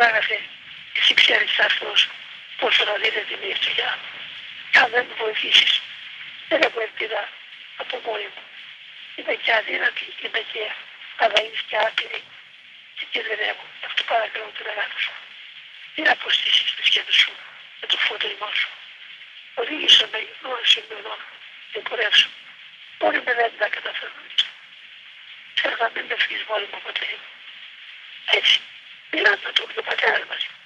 παράγραφε, εσύ ξέρεις αυτός πόσο να δίνεται μια για Αν δεν με βοηθήσεις, δεν έχω ελπίδα από μόνη μου. Είμαι και αδύνατη, είμαι και αδαής και άπειρη και τι δεν έχω. Αυτό παρακαλώ την αγάπη σου. Μην αποστήσεις τη σκέψη σου με το φώτο σου. Οδήγησε με όλες τις μειονών και πορεύσου. Όλοι με δεν τα καταφέρουν. Θέλω να μην με φύγεις μόνοι μου ποτέ. Έτσι. Biraz da çok yumuşarmış.